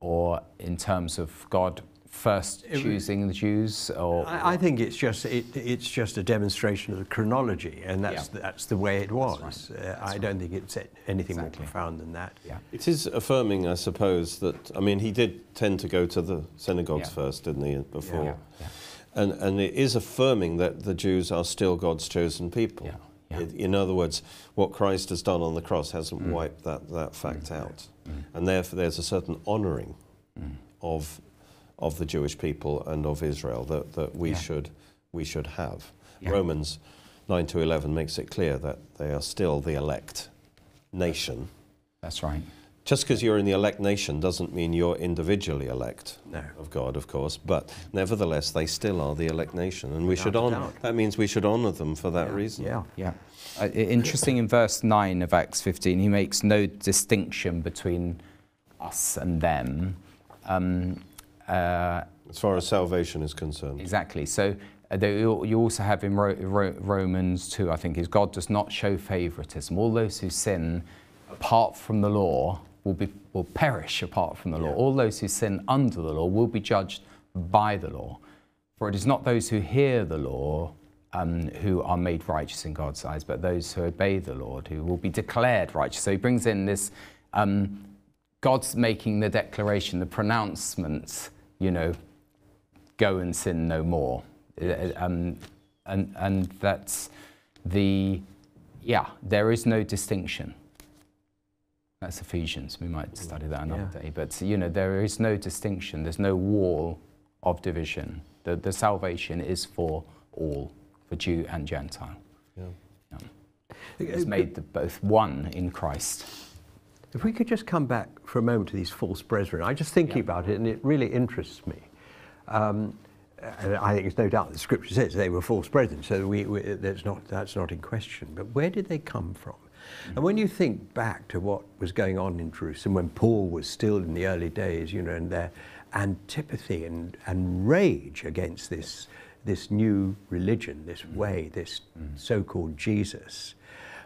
or in terms of God first It- choosing the Jews? Or, I, I think it's just it, it's just a demonstration of the chronology, and that's Yeah. that's the way it was. right. Uh, I don't think it's anything Exactly. more profound than that. yeah. It is affirming, I suppose, that, I mean, he did tend to go to the synagogues Yeah. first, didn't he, before? Yeah, yeah. And, and it is affirming that the Jews are still God's chosen people. Yeah, yeah. In other words, what Christ has done on the cross hasn't Mm. wiped that, that fact out. And therefore, there's a certain honouring Mm. of, of the Jewish people and of Israel that, that we, Yeah. should, we should have. Yeah. Romans 9 to 11 makes it clear that they are still the elect nation. That's right. Just because you're in the elect nation doesn't mean you're individually elect No. of God, of course, but nevertheless, they still are the elect nation, and we should honor. That means we should honor them for that Yeah, reason. Yeah. Yeah. Uh, interesting in verse 9 of Acts 15, he makes no distinction between us and them. Um, uh, As far as salvation is concerned, exactly. So uh, you you also have in Ro- Ro- Romans 2, I think, is God does not show favoritism. All those who sin apart from the law will, be, will perish apart from the law. Yeah. All those who sin under the law will be judged by the law. For it is not those who hear the law um, who are made righteous in God's eyes, but those who obey the Lord who will be declared righteous. So he brings in this um, God's making the declaration, the pronouncement, you know, go and sin no more. Uh, Um, and, and that's the, yeah, there is no distinction. That's Ephesians. We might study that another Yeah. day. But, you know, there is no distinction. There's no wall of division. The, the salvation is for all, for Jew and Gentile. yeah. It's made the, both one in Christ. If we could just come back for a moment to these false brethren, I'm just thinking Yeah. about it, and it really interests me. Um, and I think it's no doubt the Scripture says they were false brethren, so we, we, that's not that's not in question. But where did they come from? And when you think back to what was going on in Jerusalem when Paul was still in the early days, you know, and their antipathy and, and rage against this this new religion, this way, this so-called Jesus.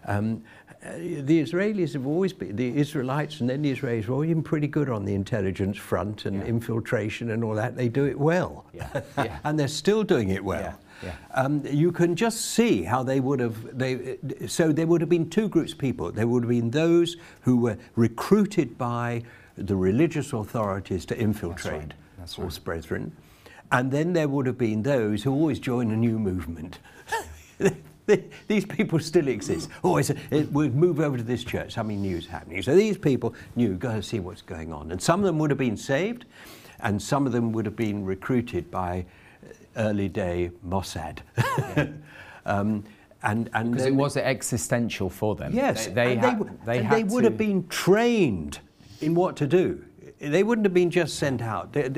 Um, uh, the Israelis have always been, the Israelites and then the Israelis have always been pretty good on the intelligence front and Yeah. infiltration and all that. They do it well. Yeah, [LAUGHS] yeah. and they're still doing it well. Yeah, Um, you can just see how they would have, they, so there would have been two groups of people. There would have been those who were recruited by the religious authorities to infiltrate right, that's false brethren. And then there would have been those who always join a new movement. [LAUGHS] [LAUGHS] These people still exist. Oh, it's a, it, we'll move over to this church. Something new is happening. So these people knew, go and see what's going on. And some of them would have been saved, and some of them would have been recruited by early day Mossad. [LAUGHS] um, and and because it was existential for them. Yes, they, they, ha- they, they, they would to- have been trained in what to do. They wouldn't have been just sent out. They-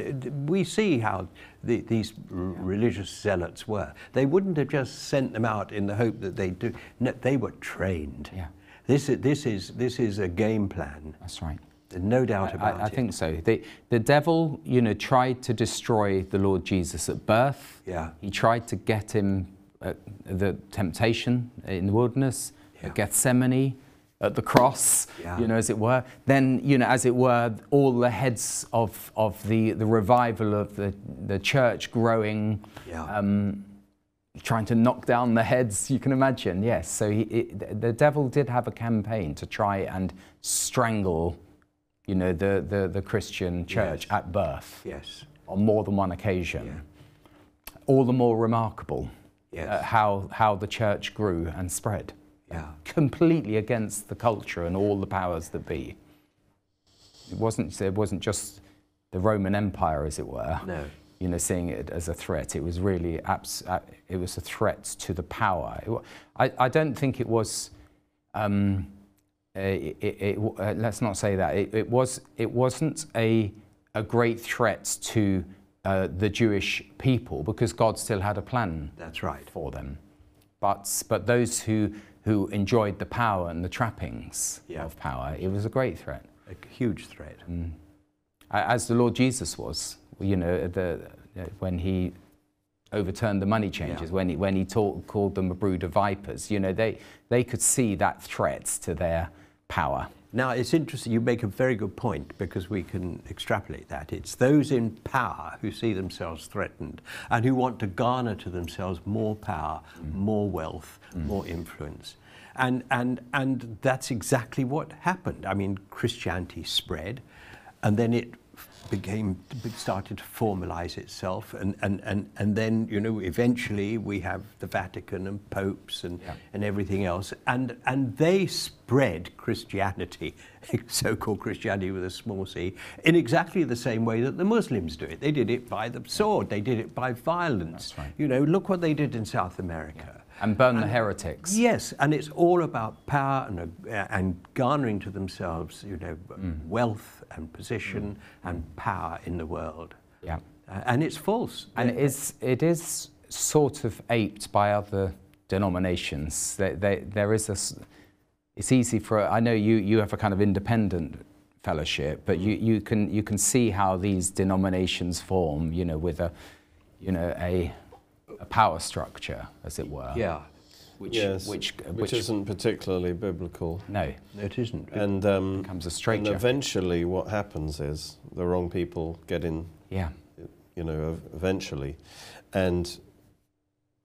We see how the, these r- religious zealots were. They wouldn't have just sent them out in the hope that they do. No, they were trained. Yeah. This is this is this is a game plan. That's right. No doubt about I, I it. think so. The, the devil, you know, tried to destroy the Lord Jesus at birth. Yeah. He tried to get him at the temptation in the wilderness, Yeah. at Gethsemane, at the cross, Yeah. you know, as it were. Then, you know, as it were, all the heads of, of the, the revival of the, the church growing, Yeah. um, trying to knock down the heads, you can imagine, yes. So he, it, the devil did have a campaign to try and strangle, you know, the, the, the Christian church Yes. at birth yes. on more than one occasion. Yeah. All the more remarkable Yes. uh, how, how the church grew and spread. Yeah. Completely against the culture and all the powers that be. It wasn't, it wasn't just the Roman Empire, as it were. No. You know, seeing it as a threat. It was really, abs- uh, it was a threat to the power. It I, I don't think it was, um, it, it, uh, let's not say that. It, it, was, it wasn't a, a great threat to uh, the Jewish people because God still had a plan That's right. for them. But, but those who, who enjoyed the power and the trappings Yeah. of power, it was a great threat. A huge threat. Mm. A- As the Lord Jesus was, you know, the, uh, when he overturned the money changers, Yeah. when he, when he taught, called them a brood of vipers, you know, they, they could see that threat to their power. Now, it's interesting, you make a very good point because we can extrapolate that. It's those in power who see themselves threatened and who want to garner to themselves more power, more wealth, more influence. And, and, and that's exactly what happened. I mean, Christianity spread and then it became started to formalize itself and, and, and, and then you know eventually we have the Vatican and popes and, Yeah. and everything else. And and they spread Christianity [LAUGHS] so-called Christianity with a small c in exactly the same way that the Muslims do it. They did it by the sword. They did it by violence. Right. you know look what they did in South America And burn the heretics. Yes, and it's all about power and, uh, and garnering to themselves, you know, wealth and position and power in the world. Yeah. Uh, and it's false. And it is, it is sort of aped by other denominations. They, they, there is a, it's easy for, I know you, you have a kind of independent fellowship, but you, you, can, you can see how these denominations form, you know, with a, you know, a, a power structure, as it were. yeah, Which, yes, which, which, isn't particularly biblical. no, it isn't. And, um, becomes a and eventually, what happens is the wrong people get in, Yeah, you know, eventually, and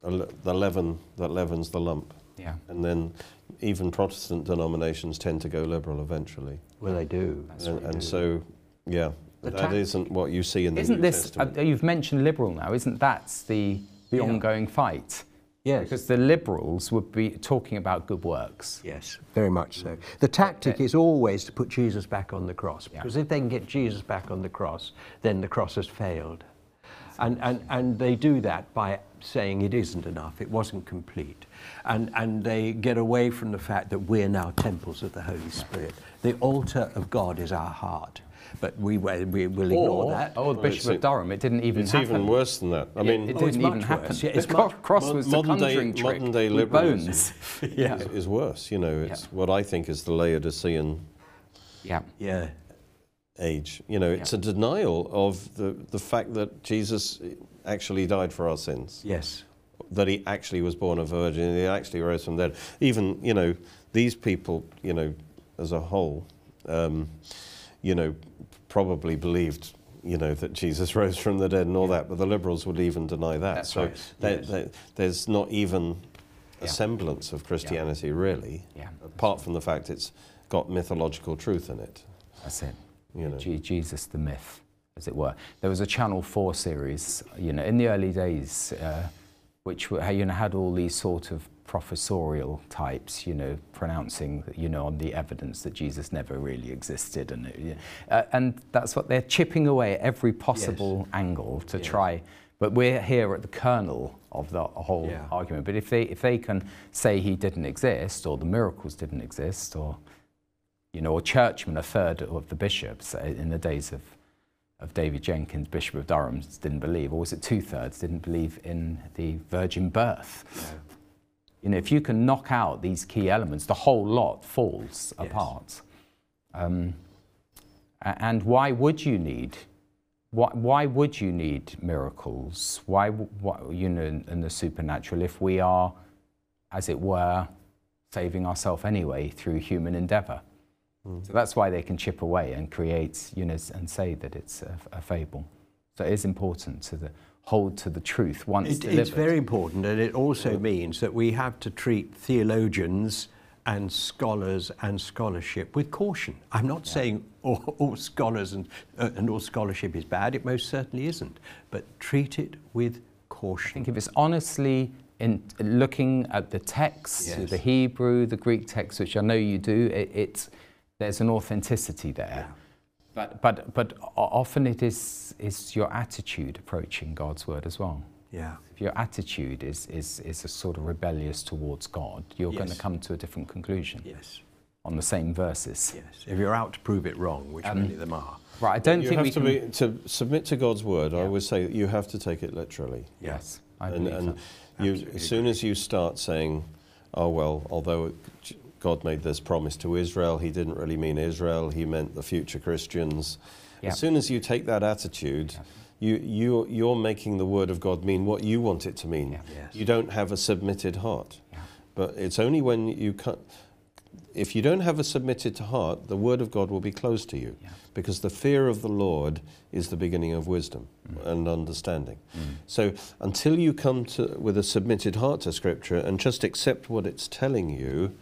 the leaven that leavens the lump. yeah. And then even Protestant denominations tend to go liberal eventually. well, they do. That's and and do. so, yeah, The that ta- isn't what you see in the Isn't New this, uh, you've mentioned liberal now, isn't that the, the Yeah. ongoing fight? Yes. Because the liberals would be talking about good works. Yes, very much so. The tactic is always to put Jesus back on the cross, Yeah. because if they can get Jesus back on the cross, then the cross has failed. And, and, and they do that by saying it isn't enough, it wasn't complete. And, and they get away from the fact that we're now temples of the Holy Spirit. The altar of God is our heart. But we, we will ignore Or, that. oh, the Bishop it's- of Durham, it didn't even It's happen. even worse than that. I mean, it, Oh, didn't it's even happen. worse. Yeah, it's cro- much- cross Mod- was the modern day- conjuring trick modern day with liberalism. bones. [LAUGHS] is, is worse. You know, it's what I think is the Laodicean yeah, yeah, age. You know, it's a denial of the, the fact that Jesus actually died for our sins, yes. that he actually was born a virgin, he actually rose from the dead. Even, you know, these people, you know, as a whole, um, you know, probably believed, you know, that Jesus [LAUGHS] rose from the dead and all that, but the liberals would even deny that. That's so right, there- yes. there- there's not even a Yeah. semblance of Christianity, really, yeah, apart from the fact it's got mythological truth in it. that's it. You know. Je- Jesus the myth, as it were. There was a Channel 4 series, you know, in the early days, uh, which were- you know, had all these sort of professorial types, you know, pronouncing, you know, on the evidence that Jesus never really existed, and uh, and that's what they're chipping away at every possible Yes. angle to Yes. try. But we're here at the kernel of the whole Yeah. argument. But if they if they can say he didn't exist, or the miracles didn't exist, or you know, or churchmen, a third of the bishops uh, in the days of of David Jenkins, Bishop of Durham, didn't believe, or was it two thirds didn't believe in the virgin birth? You know, if you can knock out these key elements, the whole lot falls Yes. apart. Um, and why would you need? Why, why would you need miracles? Why, why you know, in the supernatural, if we are, as it were, saving ourselves anyway through human endeavour? So that's why they can chip away and create, you know, and say that it's a, a fable. So it is important to the, hold to the truth once It, delivered. it's very important, and it also means that we have to treat theologians and scholars and scholarship with caution. I'm not saying all, all scholars and, uh, and all scholarship is bad, it most certainly isn't, but treat it with caution. I think if it's honestly in looking at the text, Yes. the Hebrew, the Greek text, which I know you do, it, it's there's an authenticity there. But, but, but often it is, is your attitude approaching God's word as well. Yeah. If your attitude is, is, is a sort of rebellious towards God, you're going to come to a different conclusion Yes. on the same verses. Yes. If you're out to prove it wrong, which um, many of them are. Right, I don't you think have we to can... be to submit to God's word. I Yeah. always say that you have to take it literally. Yes, I and believe and that. you, Absolutely as soon as you start saying, "Oh well," although God made this promise to Israel, He didn't really mean Israel. He meant the future Christians. Yeah. As soon as you take that attitude, you you you're making the word of God mean what you want it to mean. Yeah. Yes. You don't have a submitted heart. Yeah. But it's only when you cut. If you don't have a submitted heart, the word of God will be closed to you, Yeah. because the fear of the Lord is the beginning of wisdom mm. and understanding. Mm. So until you come to with a submitted heart to Scripture and just accept what it's telling you,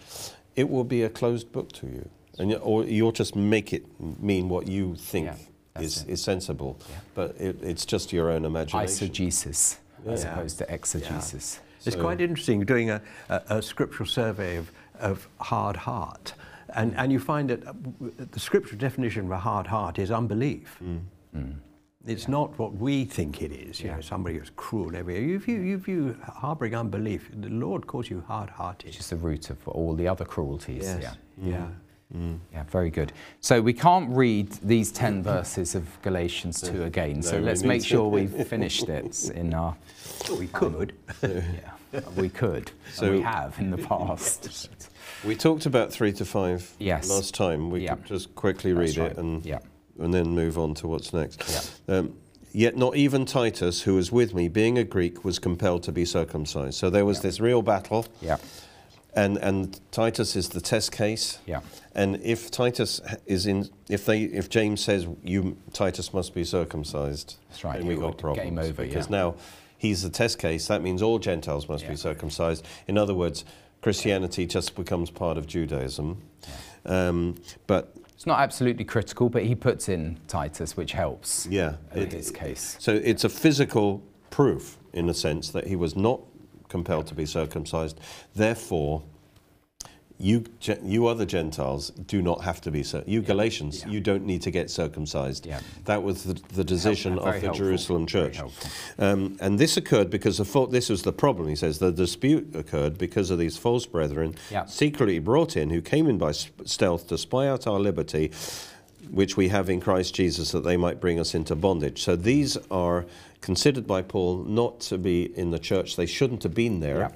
it will be a closed book to you, and you, or you'll just make it mean what you think Yeah, that's is, it. is sensible. Yeah. But it, it's just your own imagination. Eisegesis as opposed to exegesis. It's So- quite interesting doing a, a, a scriptural survey of, of hard heart. And, and you find that uh, the scriptural definition of a hard heart is unbelief. It's not what we think it is. You Yeah. know, somebody who's cruel. Every if you if you harboring unbelief, the Lord calls you hard-hearted. Which is the root of all the other cruelties. Yes. Yeah. Yeah. Mm. Yeah, very good. So we can't read these 10 verses of Galatians 2 again. So No, let's make sure we've finished it in our. We could. Yeah, we could. So- we have in the past. [LAUGHS] We talked about three to five Yes. last time. We Yeah. could just quickly read right. it and Yeah. And then move on to what's next. Yeah. Um, Yet not even Titus, who was with me, being a Greek, was compelled to be circumcised. So there was Yeah. this real battle, Yeah. and, and Titus is the test case. Yeah. And if Titus is in, if they, if James says you Titus must be circumcised, That's right, then we got problems game over, because yeah. now he's the test case. That means all Gentiles must Yeah. be circumcised. In other words, Christianity just becomes part of Judaism. Um, but It's not absolutely critical, but he puts in Titus, which helps yeah, in it- his case. So it's a physical proof, in a sense, that he was not compelled to be circumcised. Therefore, you, you other Gentiles do not have to be so You Galatians, Yeah. you don't need to get circumcised. Yeah. That was the, the decision Very of the helpful. Jerusalem church. Um, and this occurred because the this was the problem. He says the dispute occurred because of these false brethren Yeah. secretly brought in, who came in by stealth to spy out our liberty, which we have in Christ Jesus, that they might bring us into bondage. So these are considered by Paul not to be in the church. They shouldn't have been there. Yeah.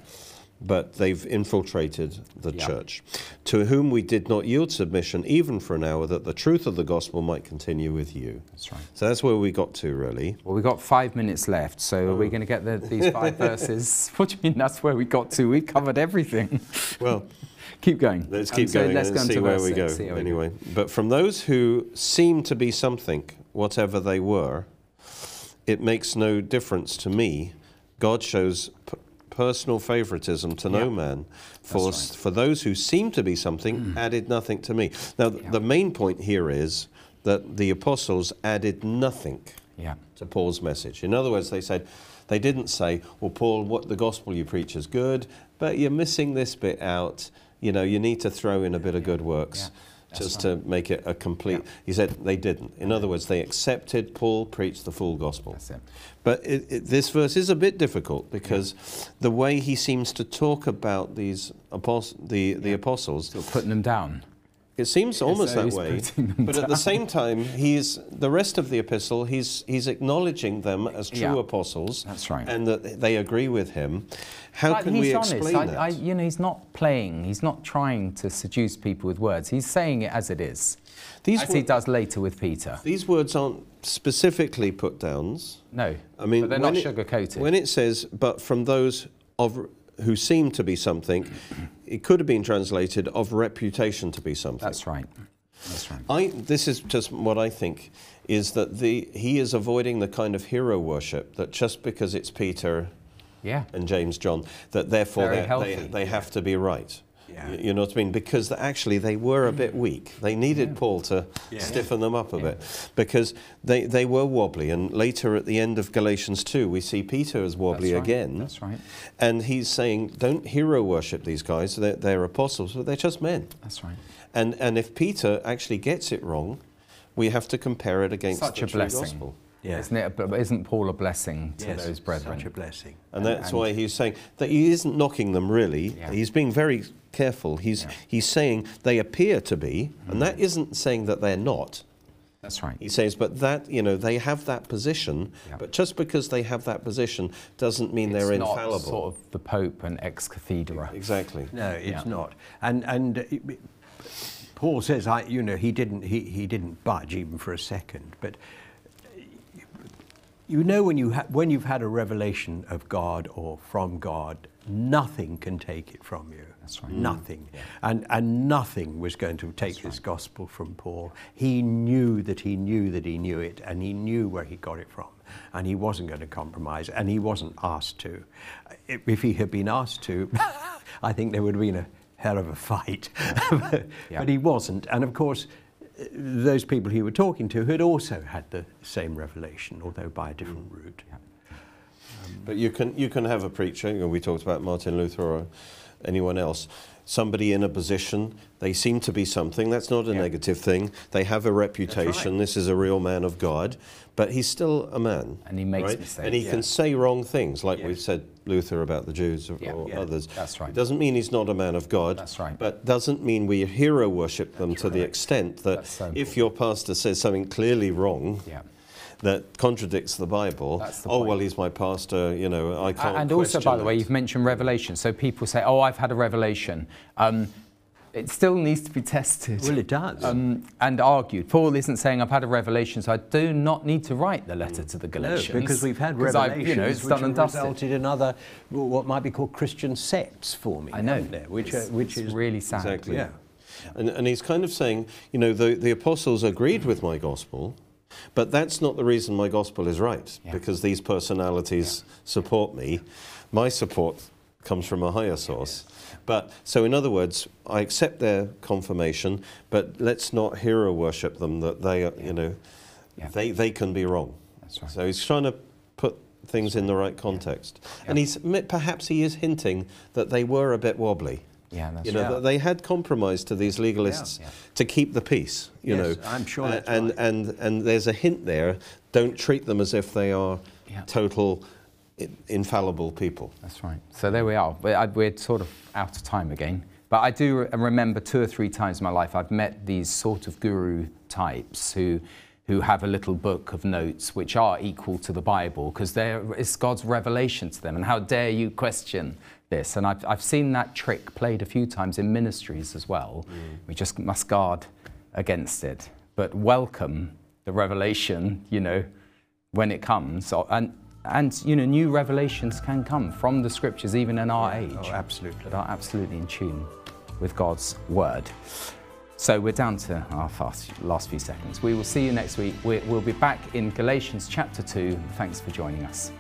But they've infiltrated the church, to whom we did not yield submission even for an hour, that the truth of the gospel might continue with you. That's right. So that's where we got to, really. Well, we've got five minutes left, so are we Oh. going to get the, these five [LAUGHS] verses? What do you mean that's where we got to? We've covered everything. [LAUGHS] Well, keep going. Let's Um, keep so going let's and go see where we go. see how we Anyway, but from those who seem to be something, whatever they were, it makes no difference to me. God shows personal favoritism to no Yeah. man. For right. s- for those who seem to be something, mm. added nothing to me. Now, Yeah. the main point here is that the apostles added nothing Yeah. to Paul's message. In other words, they said, they didn't say, well, Paul, what the gospel you preach is good, but you're missing this bit out. You know, you need to throw in a bit of good works Yeah. just to make it a complete. He said they didn't. In other words, they accepted Paul preached the full gospel. That's it. But it, it, this verse is a bit difficult because the way he seems to talk about these apos- the, the apostles, putting them down. It seems almost so that way. But at the same time, he's the rest of the epistle. He's he's acknowledging them as true Yeah. apostles. That's right. And that they agree with him. How But can we honest. explain I, that? I, you know, he's not playing. He's not trying to seduce people with words. He's saying it as it is, these as he does later with Peter. these words aren't specifically put downs. No, I mean, but they're not sugar-coated. When it says, "But from those of who seem to be something," it could have been translated of reputation to be something. That's right. That's right. I, this is just what I think is that the, he is avoiding the kind of hero worship that just because it's Peter Yeah. and James, John, that therefore they, they, they have to be right. Yeah. You, you know what I mean? Because actually they were a bit weak. They needed Paul to Yeah. stiffen them up a bit because they, they were wobbly. And later at the end of Galatians 2, we see Peter as wobbly That's right. again. That's right. And he's saying, don't hero worship these guys. They're, they're apostles, but they're just men. That's right. And, and if Peter actually gets it wrong, we have to compare it against Such the a true blessing. gospel. Yeah. Isn't, it, but isn't Paul a blessing to Yes, those brethren? Such a blessing. And that's And- why he's saying that he isn't knocking them really. Yeah. He's being very careful. He's, Yeah. he's saying they appear to be, and that isn't saying that they're not. That's right. He says, but that, you know, they have that position, Yeah. but just because they have that position doesn't mean they're it's not infallible. sort of the Pope and ex cathedra. Exactly. No, it's Yeah. not. And and uh, it- it- Paul says, I, you know, he didn't he, he didn't budge even for a second. But you know, when you ha- when you've had a revelation of God or from God, nothing can take it from you. That's right. Nothing. And and nothing was going to take this gospel from Paul. He knew that he knew that he knew it, and he knew where he got it from, and he wasn't going to compromise, and he wasn't asked to. If if he had been asked to, [LAUGHS] I think there would have been a hell of a fight. [LAUGHS] Yeah. But he wasn't, and of course. uh, Those people he were talking to had also had the same revelation, although by a different route. But you can you can have a preacher. You we talked about Martin Luther or anyone else. Somebody in a position, they seem to be something. That's not a Yeah. negative thing. They have a reputation. This is a real man of God, but he's still a man. And he makes right? mistakes. And he Yeah. can say wrong things, like Yeah. we've said Luther about the Jews or, or others. That's right. It doesn't mean he's not a man of God. That's right. But doesn't mean we hero worship them to the extent that so if your pastor says something clearly wrong, Yeah. That contradicts the Bible. That's the oh point. well, he's my pastor. You know, I can't. and also, question by the way, you've mentioned revelation. So people say, "Oh, I've had a revelation." Um, it still needs to be tested. Well, it does. Um, and argued. Paul isn't saying I've had a revelation, so I do not need to write the letter to the No, Galatians. because we've had revelations I've, you know, it's which done have and dusted. resulted in other, what might be called Christian sects forming. I know, there? which, are, which it's is really sad. Exactly. Yeah. And, and he's kind of saying, you know, the, the apostles agreed with my gospel, but that's not the reason my gospel is right, Yeah. because these personalities support me. My support comes from a higher source. But so, in other words, I accept their confirmation, but let's not hero worship them that they, are, you know, Yeah. they, they can be wrong. That's right. So he's trying to put things in the right context. And he's perhaps he is hinting that they were a bit wobbly. Yeah, that's You know, right. they had compromised to these legalists Yeah. Yeah. to keep the peace. You Yes, know, I'm sure that's and, right. and and there's a hint there. Don't treat them as if they are Yeah. total infallible people. That's right. So there we are. We're, we're sort of out of time again. But I do re- remember two or three times in my life I've met these sort of guru types who, who have a little book of notes which are equal to the Bible because it's God's revelation to them. And how dare you question this? And I've, I've seen that trick played a few times in ministries as well. Mm. We just must guard against it. But welcome the revelation, you know, when it comes. And, and you know, new revelations can come from the scriptures, even in our age, Oh, absolutely. that are absolutely in tune with God's word. So we're down to our fast, last few seconds. We will see you next week. We- We'll be back in Galatians chapter 2. Thanks for joining us.